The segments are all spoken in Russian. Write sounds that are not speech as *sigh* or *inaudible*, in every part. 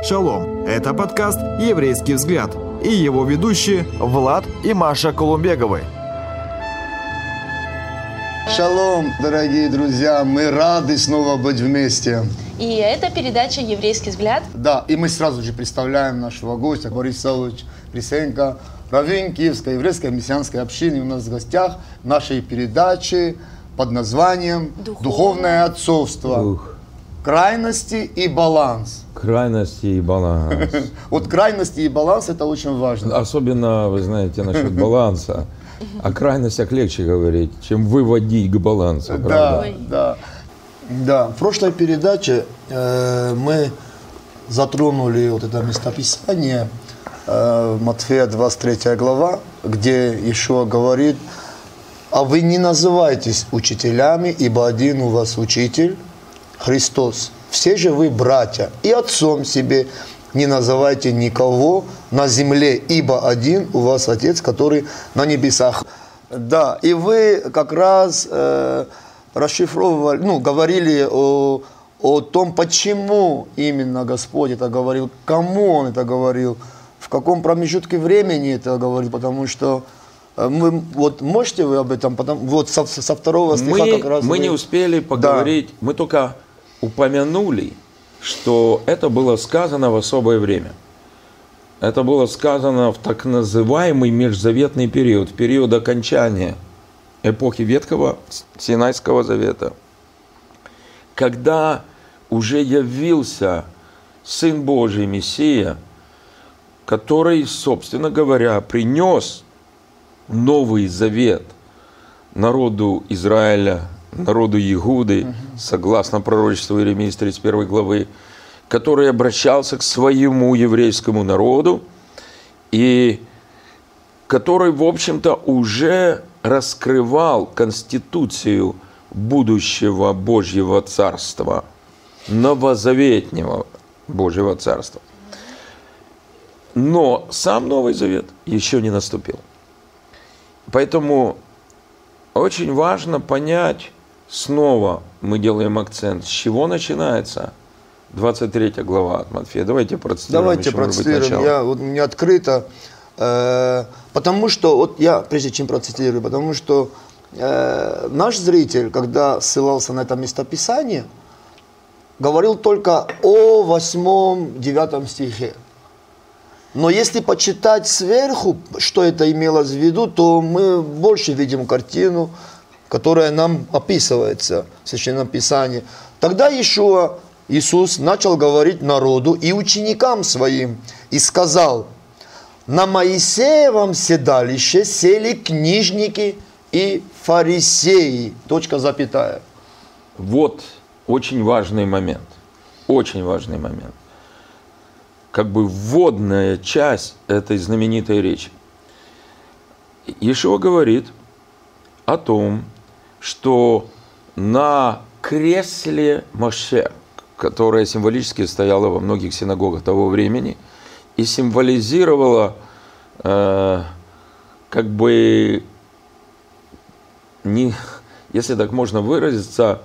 Шалом! Это подкаст «Еврейский взгляд» и его ведущие Влад и Маша Колумбеговы. Шалом, дорогие друзья, мы рады снова быть вместе. И это передача «Еврейский взгляд». Да, и мы сразу же представляем нашего гостя Борис Савович Присенко, раввин Киевской еврейской мессианской общины у нас в гостях нашей передачи под названием Духовное, «Духовное отцовство. Ух, Крайности и баланс». крайности и баланс. *laughs* Вот крайности и баланс это очень важно. Особенно, вы знаете, насчет баланса. О крайностях легче говорить, чем выводить к балансу, Да, да. Да, в прошлой передаче э, мы затронули вот это местописание э, Матфея 23 глава, где Ишуа говорит, а вы не называйтесь учителями, ибо один у вас учитель, Христос. Все же вы братья, и отцом себе не называйте никого на земле, ибо один у вас Отец, который на небесах. Да, и вы как раз э, расшифровывали, ну, говорили о, о том, почему именно Господь это говорил, кому Он это говорил, в каком промежутке времени это говорил, потому что э, мы, вот можете вы об этом, потом, вот со, со второго стиха Мы, как раз мы вы- не успели поговорить, мы только упомянули, что это было сказано в особое время. Это было сказано в так называемый межзаветный период, в период окончания эпохи Ветхого Синайского завета, когда уже явился Сын Божий Мессия, который, собственно говоря, принес Новый Завет народу Израиля, народу Иуды, согласно пророчеству Иеремии с 31 главы, который обращался к своему еврейскому народу и который, в общем-то, уже раскрывал конституцию будущего Божьего Царства, новозаветнего Божьего Царства. Но сам Новый Завет еще не наступил. Поэтому очень важно понять, снова мы делаем акцент, с чего начинается 23 глава от Матфея. Давайте процитируем. Давайте еще, быть, процитируем. начало. Я вот не открыто, э, потому что вот я прежде чем процитирую, потому что э, наш зритель, когда ссылался на это местописание, говорил только о восьмом, девятом стихе. Но если почитать сверху, что это имелось в виду, то мы больше видим картину, которая нам описывается в Священном Писании. Тогда Иешуа, Иисус начал говорить народу и ученикам своим и сказал, на Моисеевом седалище сели книжники и фарисеи. Точка запятая. Вот очень важный момент. Очень важный момент. Как бы вводная часть этой знаменитой речи. Ишуа говорит о том, что на кресле Моше, которое символически стояло во многих синагогах того времени и символизировало э, как бы не, если так можно выразиться,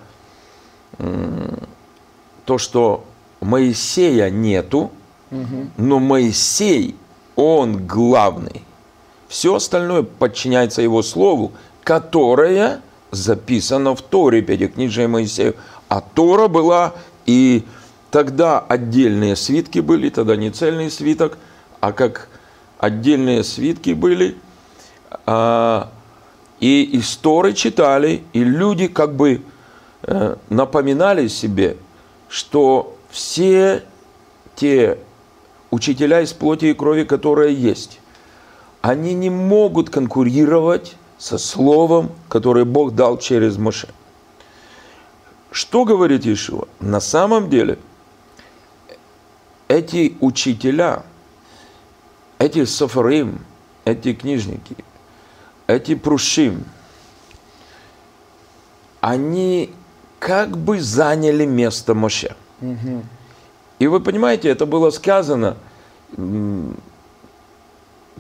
то, что Моисея нету, но Моисей, он главный. Все остальное подчиняется его слову, которое записано в Торе, Пятикнижие Моисею. А Тора была, и тогда отдельные свитки были, тогда не цельный свиток, а как отдельные свитки были, а, и истории читали, и люди как бы э, напоминали себе, что все те учителя из плоти и крови, которые есть, они не могут конкурировать со словом, которое Бог дал через Моше. Что говорит Иешуа? На самом деле, эти учителя, эти софарим, эти книжники, эти прушим, они как бы заняли место Моше. И вы понимаете, это было сказано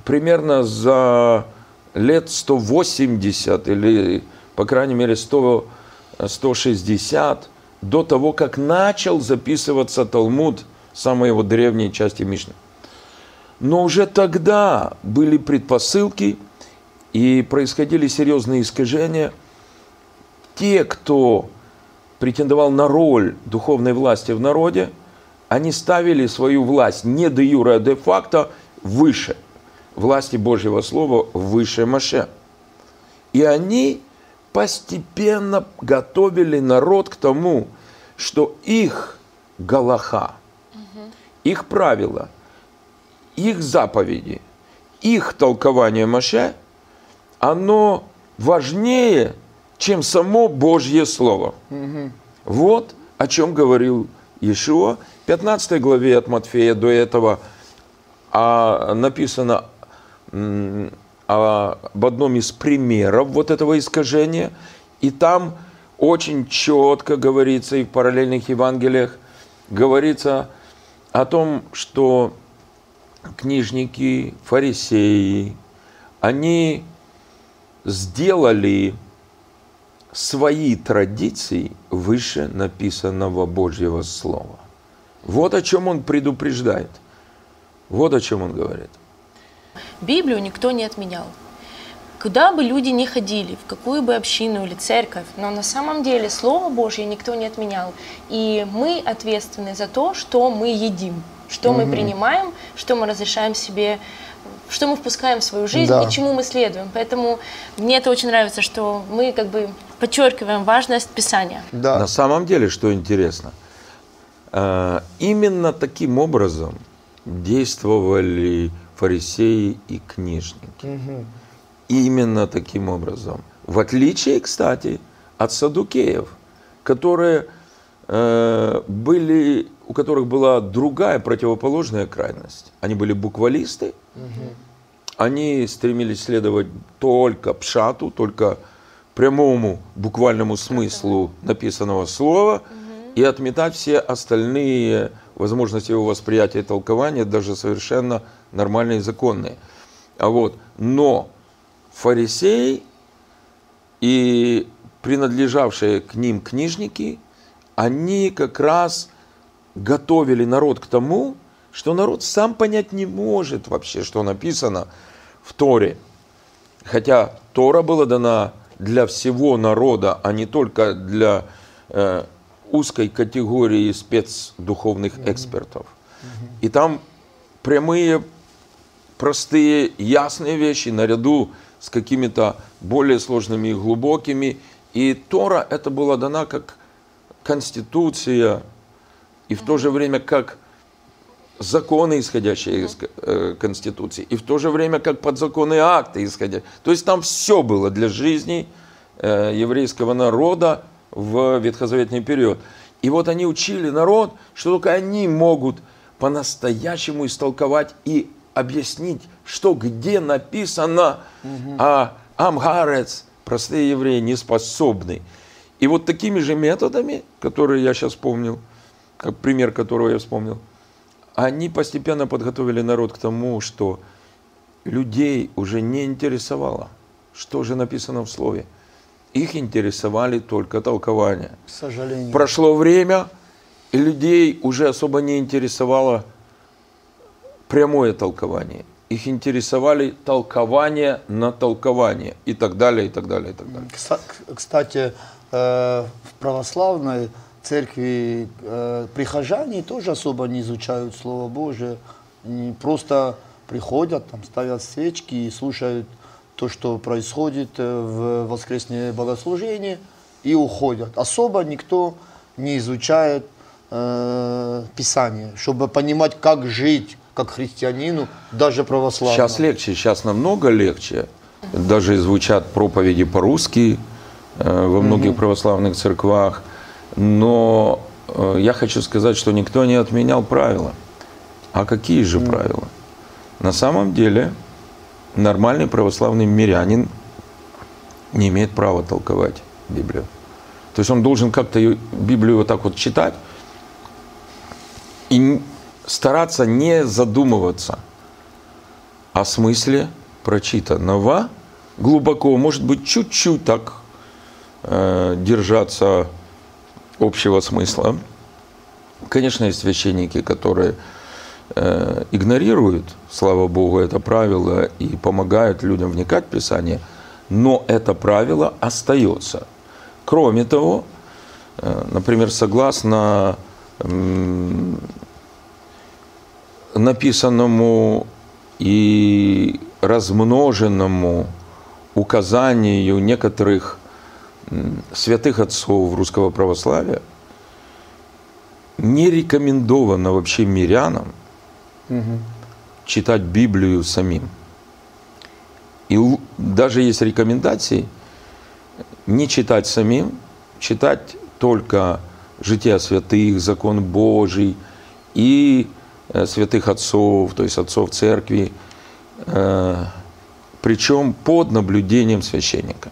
примерно за лет 180 или, по крайней мере, 100, 160 до того, как начал записываться Талмуд самые вот древние части Мишны. Но уже тогда были предпосылки и происходили серьезные искажения. Те, кто претендовал на роль духовной власти в народе, они ставили свою власть не де юре, а де факто выше власти Божьего Слова, выше Маше. И они постепенно готовили народ к тому, что их Галаха, их правила, их заповеди, их толкование Маше, оно важнее, чем само Божье Слово. Вот о чем говорил Иешуа. В 15 главе от Матфея до этого а, написано об одном из примеров вот этого искажения. И там очень четко говорится и в параллельных Евангелиях говорится о том, что книжники, фарисеи, они сделали свои традиции выше написанного Божьего Слова. Вот о чем он предупреждает. Вот о чем он говорит. Библию никто не отменял. Куда бы люди ни ходили, в какую бы общину или церковь, но на самом деле Слово Божье никто не отменял. И мы ответственны за то, что мы едим, что угу. мы принимаем, что мы разрешаем себе, что мы впускаем в свою жизнь да. и чему мы следуем. Поэтому мне это очень нравится, что мы как бы подчеркиваем важность Писания. Да. На самом деле, что интересно, э, именно таким образом действовали фарисеи и книжники. Угу. Именно таким образом. В отличие, кстати, от садукеев, которые э, были, у которых была другая противоположная крайность. Они были буквалисты, угу. они стремились следовать только пшату, только прямому буквальному смыслу написанного слова угу. и отметать все остальные возможности его восприятия и толкования, даже совершенно нормальные и законные. А вот, но фарисеи и принадлежавшие к ним книжники, они как раз готовили народ к тому, что народ сам понять не может вообще, что написано в Торе. Хотя Тора была дана для всего народа, а не только для э, узкой категории спецдуховных экспертов. И там прямые, простые, ясные вещи наряду с какими-то более сложными и глубокими. И Тора это была дана как конституция, и в то же время как законы, исходящие из э, Конституции, и в то же время как подзаконные акты, исходя. То есть там все было для жизни э, еврейского народа в ветхозаветный период. И вот они учили народ, что только они могут по-настоящему истолковать и объяснить, что где написано, угу. а Амгарец, простые евреи, не способны. И вот такими же методами, которые я сейчас вспомнил, как пример которого я вспомнил, они постепенно подготовили народ к тому, что людей уже не интересовало, что же написано в Слове их интересовали только толкования. К сожалению. Прошло время, и людей уже особо не интересовало прямое толкование. Их интересовали толкования на толкование и так далее, и так далее, и так далее. Кстати, э, в православной церкви э, прихожане тоже особо не изучают Слово Божие. Они просто приходят, там, ставят свечки и слушают то, что происходит э, в воскресное богослужение, и уходят. Особо никто не изучает э, Писание, чтобы понимать, как жить, как христианину, даже православному. Сейчас легче, сейчас намного легче. Даже звучат проповеди по-русски э, во многих угу. православных церквах. Но э, я хочу сказать, что никто не отменял правила. А какие же угу. правила? На самом деле нормальный православный мирянин не имеет права толковать Библию. То есть он должен как-то Библию вот так вот читать и стараться не задумываться о смысле прочитанного глубоко, может быть, чуть-чуть так э, держаться общего смысла, Конечно, есть священники, которые игнорируют, слава Богу, это правило и помогают людям вникать в Писание, но это правило остается. Кроме того, э, например, согласно написанному и размноженному указанию некоторых святых отцов русского православия, не рекомендовано вообще мирянам читать Библию самим. И даже есть рекомендации не читать самим, читать только жития святых, закон Божий и э, святых отцов, то есть отцов церкви, э, причем под наблюдением священника.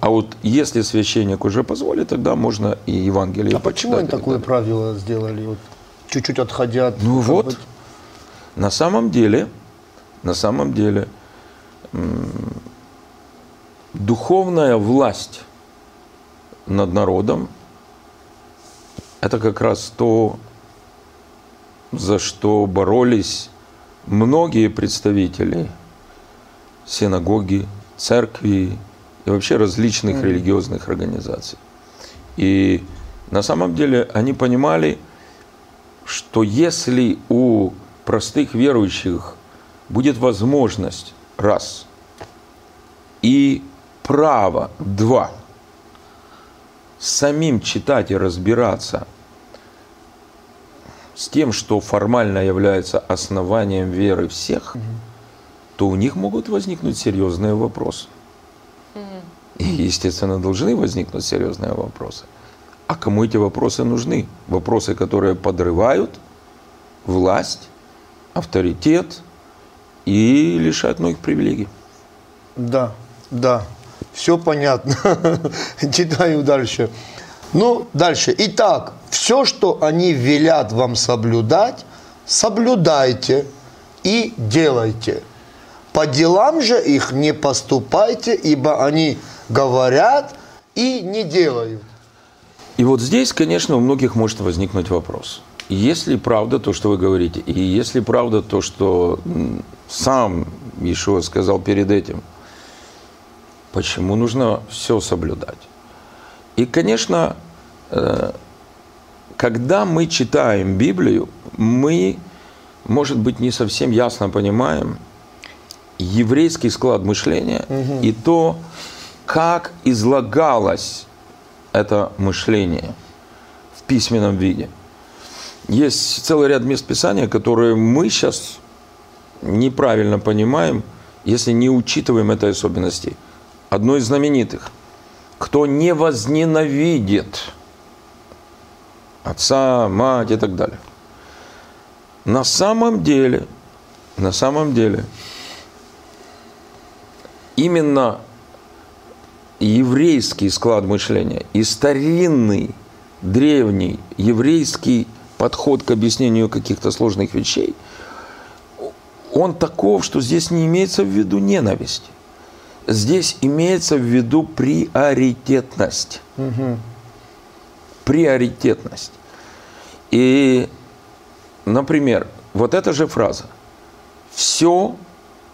А вот если священник уже позволит, тогда можно и Евангелие А почему они такое далее. правило сделали? Вот, чуть-чуть отходя от... Ну вот, бы, на самом деле, на самом деле, духовная власть над народом – это как раз то, за что боролись многие представители синагоги, церкви и вообще различных религиозных организаций. И на самом деле они понимали, что если у простых верующих будет возможность, раз, и право, два, самим читать и разбираться с тем, что формально является основанием веры всех, то у них могут возникнуть серьезные вопросы. И, естественно, должны возникнуть серьезные вопросы. А кому эти вопросы нужны? Вопросы, которые подрывают власть, авторитет и лишают многих привилегий. Да, да, все понятно. *laughs* Читаю дальше. Ну, дальше. Итак, все, что они велят вам соблюдать, соблюдайте и делайте. По делам же их не поступайте, ибо они говорят и не делают. И вот здесь, конечно, у многих может возникнуть вопрос. Если правда то, что вы говорите, и если правда то, что сам Ишуа сказал перед этим, почему нужно все соблюдать? И, конечно, э, когда мы читаем Библию, мы, может быть, не совсем ясно понимаем еврейский склад мышления и то, как излагалось это мышление в письменном виде. Есть целый ряд мест Писания, которые мы сейчас неправильно понимаем, если не учитываем этой особенности. Одно из знаменитых. Кто не возненавидит отца, мать и так далее. На самом деле, на самом деле, именно еврейский склад мышления и старинный, древний еврейский подход к объяснению каких-то сложных вещей, он таков, что здесь не имеется в виду ненависть. Здесь имеется в виду приоритетность. Приоритетность. И, например, вот эта же фраза. Все,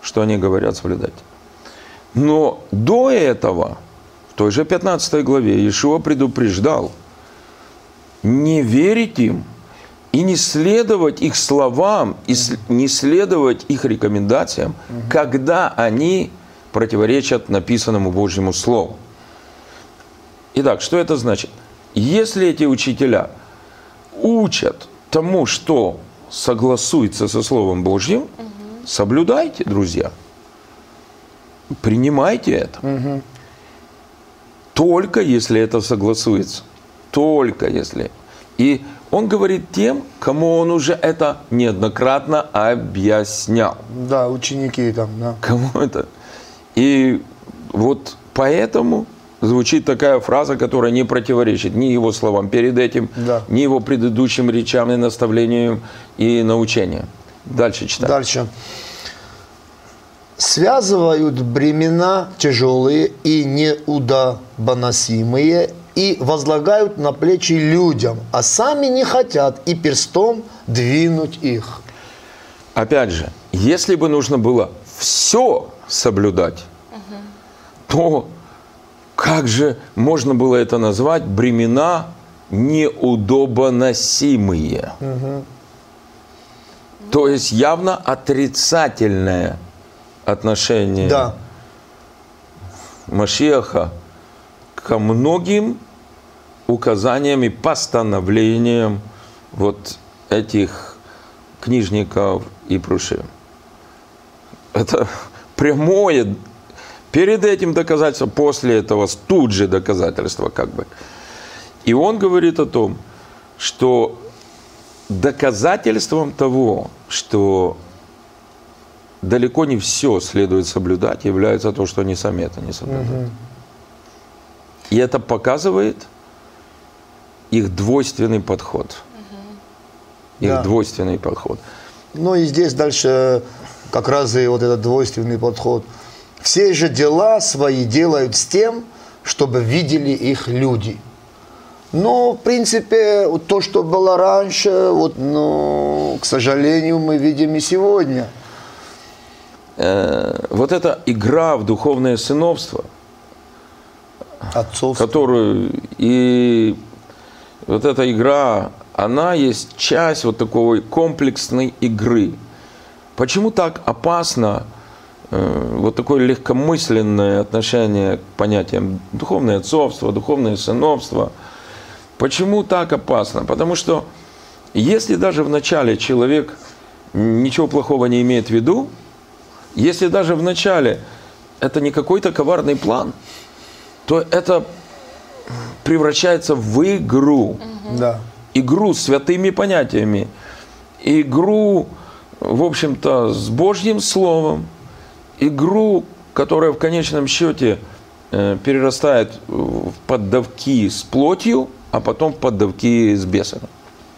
что они говорят, соблюдать. Но до этого, в той же 15 главе, Иешуа предупреждал не верить им и не следовать их словам, и не следовать их рекомендациям, когда они противоречат написанному Божьему Слову. Итак, что это значит? Если эти учителя учат тому, что согласуется со Словом Божьим, соблюдайте, друзья. Принимайте это. Только если это согласуется. Только если. И он говорит тем, кому он уже это неоднократно объяснял. Да, ученики там, да. Кому это? И вот поэтому звучит такая фраза, которая не противоречит ни его словам перед этим, Да. ни его предыдущим речам и наставлениям и научениям. Дальше читаем. Дальше. Связывают бремена тяжелые и неудобоносимые и возлагают на плечи людям, а сами не хотят и перстом двинуть их. Опять же, если бы нужно было все соблюдать, то как же можно было это назвать бремена неудобоносимые? То есть явно отрицательное отношение Да, Машеха ко многим указаниям и постановлениям вот этих книжников и прушим. Это *laughs* прямое, перед этим доказательство, после этого тут же доказательство как бы. И он говорит о том, что доказательством того, что далеко не все следует соблюдать, является то, что они сами это не соблюдают. И это показывает их двойственный подход. Их Да. двойственный подход. Ну и здесь дальше как раз и вот этот двойственный подход. Все же дела свои делают с тем, чтобы видели их люди. Но, в принципе, то, что было раньше, вот, ну, к сожалению, мы видим и сегодня. Э, вот эта игра в духовное сыновство, Отцов. которую и вот эта игра, она есть часть вот такой комплексной игры. Почему так опасно э, вот такое легкомысленное отношение к понятиям духовное отцовство, духовное сыновство? Почему так опасно? Потому что если даже в начале человек ничего плохого не имеет в виду, если даже в начале это не какой-то коварный план, то это превращается в игру. Да. Игру с святыми понятиями. Игру, в общем-то, с Божьим Словом. Игру, которая в конечном счете э, перерастает в поддавки с плотью, а потом в поддавки с бесом.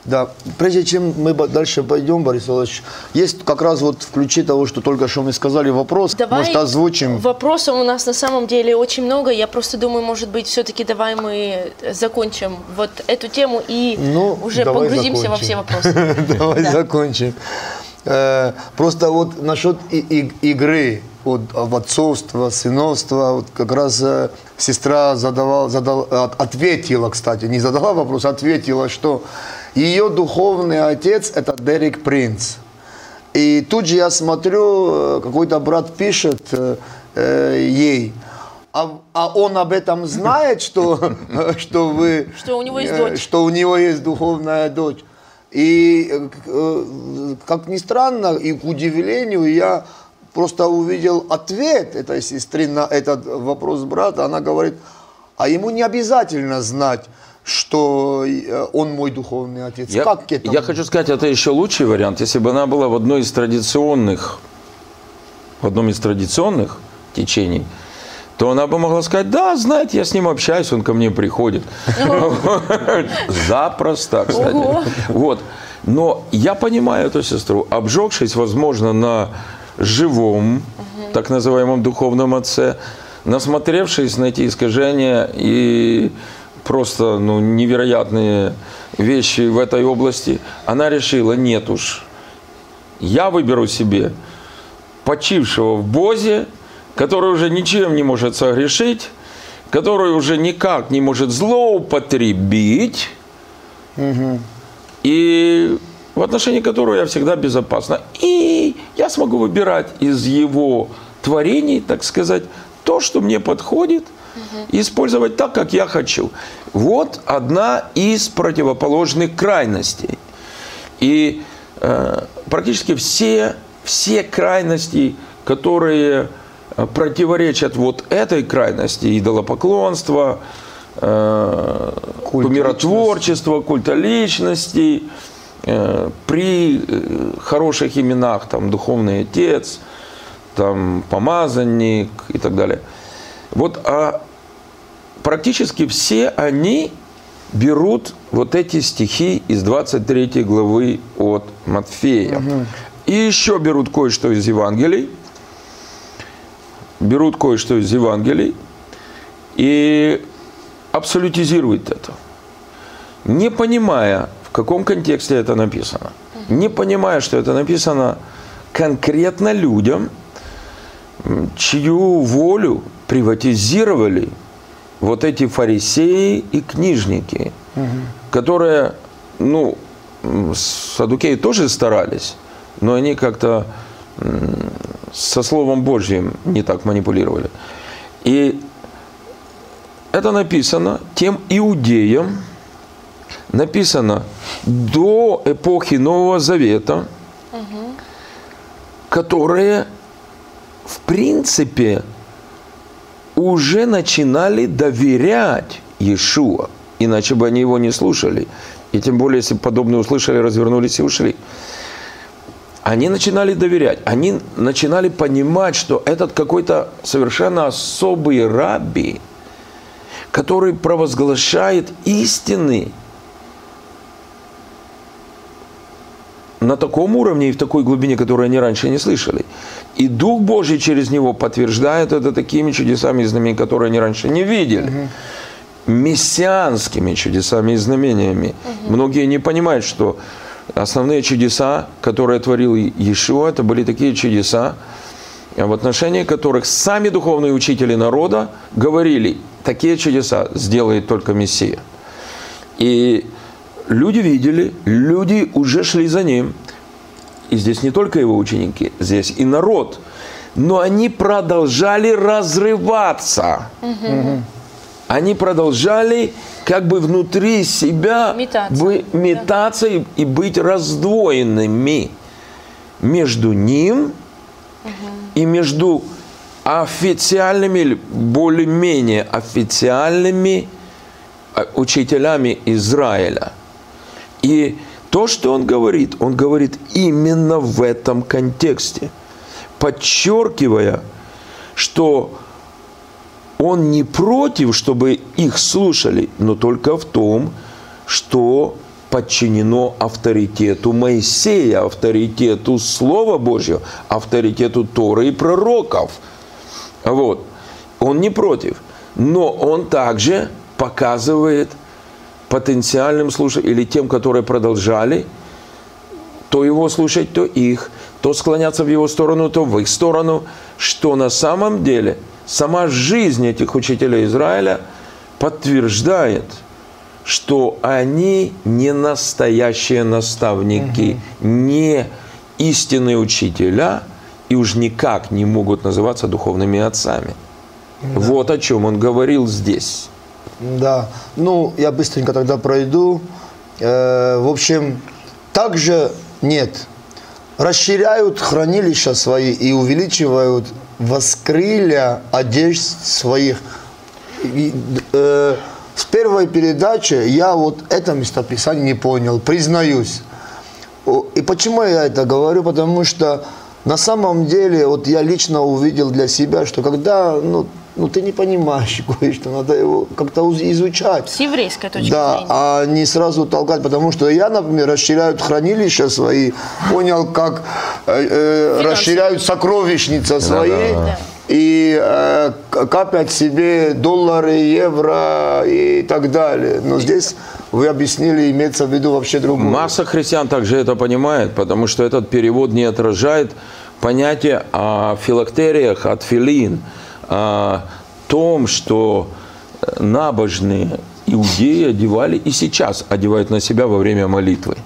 Да, прежде чем мы дальше пойдем, Борис Иванович, есть как раз вот в ключе того, что только что мы сказали, вопрос, Давай может, озвучим. Вопросов у нас на самом деле очень много. Я просто думаю, может быть, все-таки давай мы закончим вот эту тему и Ну, уже погрузимся во закончим. все вопросы. *laughs* Давай Да. закончим. Э, Просто вот насчет игры, вот в отцовство, сыновство, вот как раз э, сестра задавала, задал, от- ответила, кстати, не задала вопрос, ответила, что ее духовный отец это Дерек Принц. И тут же я смотрю, э, какой-то брат пишет э, э, ей, а, а он об этом знает, что, *laughs* что вы... Что у него есть э, дочь. Что у него есть духовная дочь. И, как ни странно, и к удивлению, я просто увидел ответ этой сестры на этот вопрос брата. Она говорит, а ему не обязательно знать, что э, он мой духовный отец. Я, как к этому? я хочу сказать, это еще лучший вариант, если бы она была в одной из традиционных, в одном из традиционных течений, то она бы могла сказать, да, знаете, я с ним общаюсь, он ко мне приходит. *laughs* Запросто, кстати. Вот. Но я понимаю эту сестру, обжегшись, возможно, на живом, так называемом духовном отце, насмотревшись на эти искажения и просто ну, невероятные вещи в этой области, она решила, нет уж, я выберу себе почившего в Бозе, который уже ничем не может согрешить, который уже никак не может злоупотребить, и в отношении которого я всегда безопасна. И я смогу выбирать из его творений, так сказать, то, что мне подходит, и использовать так, как я хочу. Вот одна из противоположных крайностей. И э, практически все, все крайности, которые э, противоречат вот этой крайности, идолопоклонства, э, Культ миротворчества, культа личности, э, при э, хороших именах, там, духовный отец, там, помазанник и так далее. Вот а практически все они берут вот эти стихи из 23 главы от Матфея. И еще берут кое-что из Евангелий. Берут кое-что из Евангелий. И абсолютизирует это, не понимая, в каком контексте это написано, не понимая, что это написано конкретно людям, чью волю приватизировали вот эти фарисеи и книжники, которые, ну, садукеи тоже старались, но они как-то со Словом Божьим не так манипулировали. И это написано тем иудеям, написано до эпохи Нового Завета, которые, в принципе, уже начинали доверять Иешуа, иначе бы они его не слушали. И тем более, если подобные услышали, развернулись и ушли. Они начинали доверять, они начинали понимать, что этот какой-то совершенно особый рабби, который провозглашает истины на таком уровне и в такой глубине, которую они раньше не слышали. И Дух Божий через него подтверждает это такими чудесами и знамениями, которые они раньше не видели. Мессианскими чудесами и знамениями. Многие не понимают, что основные чудеса, которые творил Иешуа, это были такие чудеса, в отношении которых сами духовные учители народа говорили, такие чудеса сделает только Мессия. И люди видели, люди уже шли за ним. И здесь не только его ученики, здесь и народ. Но они продолжали разрываться. Они продолжали как бы внутри себя Метаться. метаться и, и быть раздвоенными между ним и между официальными, более-менее официальными э, учителями Израиля. И то, что он говорит, он говорит именно в этом контексте, подчеркивая, что он не против, чтобы их слушали, но только в том, что подчинено авторитету Моисея, авторитету Слова Божьего, авторитету Торы и пророков. Вот. Он не против. Но он также показывает потенциальным слушателям или тем, которые продолжали, то его слушать, то их, то склоняться в его сторону, то в их сторону, что на самом деле сама жизнь этих учителей Израиля подтверждает, что они не настоящие наставники, не истинные учителя и уж никак не могут называться духовными отцами. Вот о чем он говорил здесь. Да, ну я быстренько тогда пройду. Э, в общем, также нет. Расширяют хранилища свои и увеличивают воскрылья одежд своих. И, э, с первой передачи я вот это местописание не понял, признаюсь. И почему я это говорю? Потому что на самом деле, вот я лично увидел для себя, что когда, ну, ну ты не понимаешь *laughs* кое-что, надо его как-то изучать. С еврейской точки Да, зрения. а не сразу толкать, потому что я, например, расширяют хранилища свои, понял, как э, э, расширяют сокровищницы свои Да. и э, капят себе доллары, евро и так далее. Но здесь вы объяснили, имеется в виду вообще другое. Масса христиан также это понимает, потому что этот перевод не отражает понятие о филактериях от филин, о том, что э, набожные иудеи одевали и сейчас одевают на себя во время молитвы.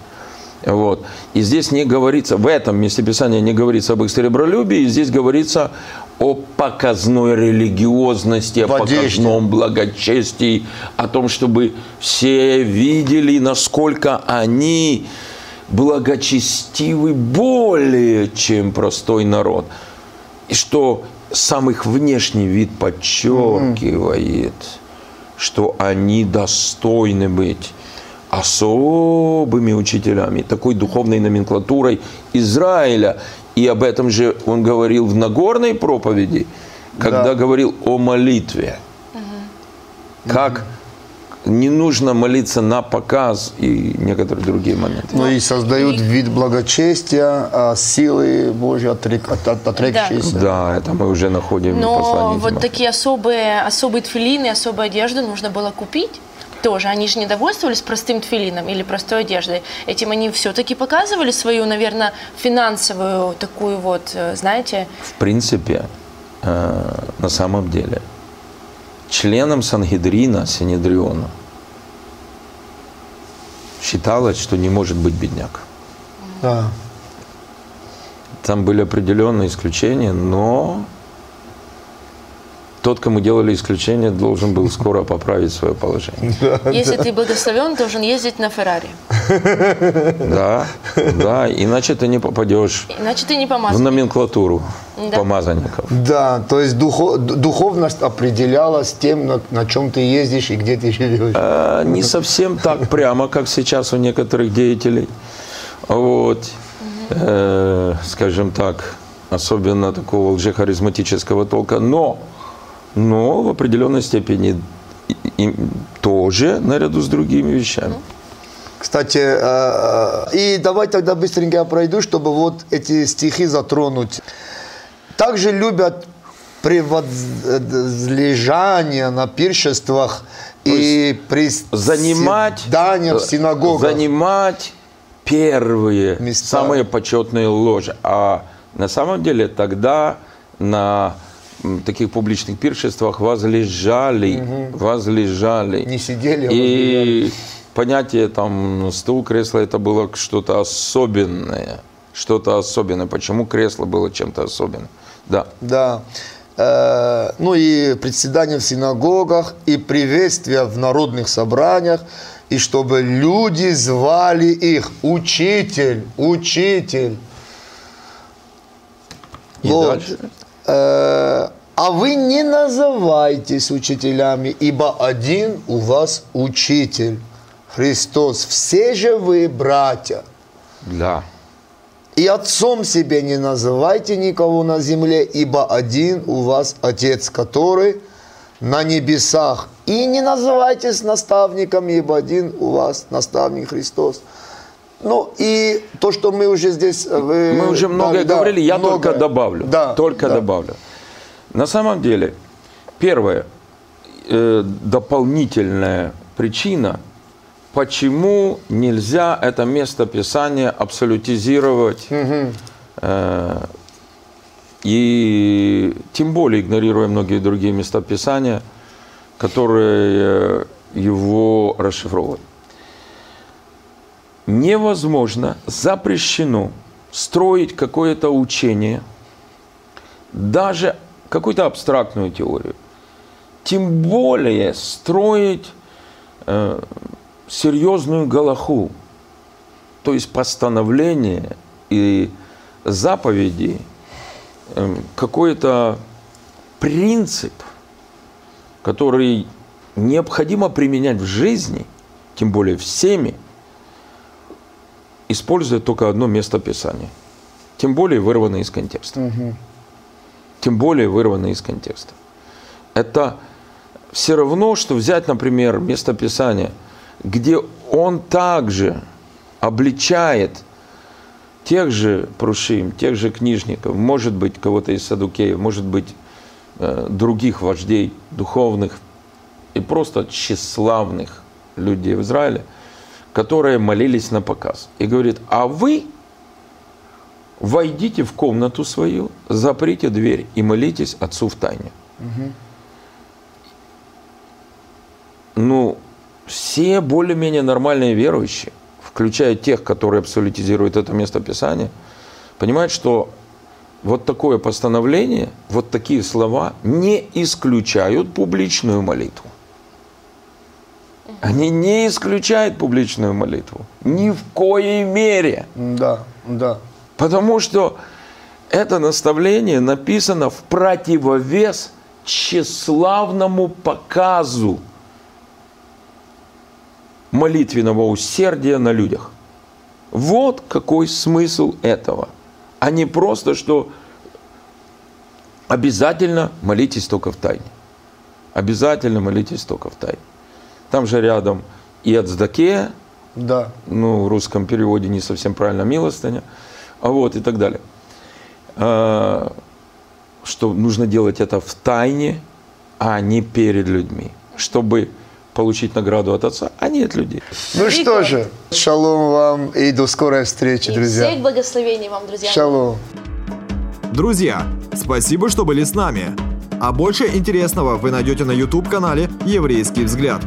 Вот. И здесь не говорится, в этом месте Писания не говорится об их серебролюбии, здесь говорится о показной религиозности, о показном благочестии, о том, чтобы все видели, насколько они благочестивы более, чем простой народ. И что сам их внешний вид подчеркивает, что они достойны быть особыми учителями, такой духовной номенклатурой Израиля. И об этом же он говорил в Нагорной проповеди, когда Да. говорил о молитве. Как не нужно молиться на показ и некоторые другие моменты. Ну и создают вид благочестия, а силы Божьи отрек, от, от- отрекшиеся. Да, это мы уже находим в Но вот такие особые, особые тфилины, особую одежду нужно было купить. Тоже они же не довольствовались простым тфилином или простой одеждой. Этим они все-таки показывали свою, наверное, финансовую такую вот, э, знаете, В принципе, э, на самом деле, членом Сангедрина, Синедриона, считалось, что не может быть бедняк. Да. Там были определенные исключения, но тот, кому делали исключение, должен был скоро поправить свое положение. если ты благословен, должен ездить на Феррари. *laughs* Да, да, иначе ты не попадешь Иначе ты не в номенклатуру Да. помазанников. Да, то есть духо- д- духовность определялась тем, на, на чем ты ездишь и где ты живешь. А, Не совсем так прямо, как сейчас у некоторых деятелей. Вот. Э, скажем так, особенно такого лжехаризматического толка. Но, но в определенной степени и- и- тоже наряду с другими вещами. Кстати, э, э, и давай тогда быстренько я пройду, чтобы вот эти стихи затронуть. Также любят превозлежание на пиршествах и Занимать, приседания в синагогах. занимать первые, Места. самые почетные ложи. А на самом деле тогда на таких публичных пиршествах возлежали, возлежали. Не сидели, а И понятие там стул, кресло, это было что-то особенное. Что-то особенное. Почему кресло было чем-то особенным? Да. Да. Э, ну и председания в синагогах, и приветствия в народных собраниях, и чтобы люди звали их «Учитель, учитель». И Вот. дальше? Э, а вы не называйтесь учителями, ибо один у вас учитель, Христос. Все же вы братья. Да. И отцом себе не называйте никого на земле, ибо один у вас Отец, который на небесах. И не называйтесь наставниками, ибо один у вас наставник Христос. Ну и то, что мы уже здесь... э, вы Мы уже многое да, говорили, я многое. только добавлю. Да, только да. добавлю. На самом деле, первая э, дополнительная причина, почему нельзя это место Писания абсолютизировать э, и тем более игнорируя многие другие места Писания, которые его расшифровывают невозможно, запрещено строить какое-то учение, даже какую-то абстрактную теорию, тем более строить э, серьезную галаху, то есть постановление и заповеди, э, какой-то принцип, который необходимо применять в жизни, тем более всеми, используя только одно место Писания. Тем более вырванное из контекста. Тем более вырванное из контекста. Это все равно, что взять, например, место Писания, где он также обличает тех же прушим, тех же книжников, может быть, кого-то из садукеев, может быть, э, других вождей духовных и просто тщеславных людей в Израиле, которые молились на показ. И говорит, а вы войдите в комнату свою, заприте дверь и молитесь Отцу в тайне. Ну, все более-менее нормальные верующие, включая тех, которые абсолютизируют это место Писания, понимают, что вот такое постановление, вот такие слова не исключают публичную молитву. Они не исключают публичную молитву. Ни в коей мере. Да, да. Потому что это наставление написано в противовес тщеславному показу молитвенного усердия на людях. Вот какой смысл этого. А не просто, что обязательно молитесь только в тайне. Обязательно молитесь только в тайне. Там же рядом и Ацдакея, Да. ну, в русском переводе не совсем правильно, милостыня, а вот и так далее. А, Что нужно делать это в тайне, а не перед людьми, чтобы получить награду от Отца, а не от людей. Ну что же, шалом вам и до скорой встречи, И друзья. всех благословений вам, друзья. Шалом. Друзья, спасибо, что были с нами. А больше интересного вы найдете на YouTube-канале «Еврейский взгляд».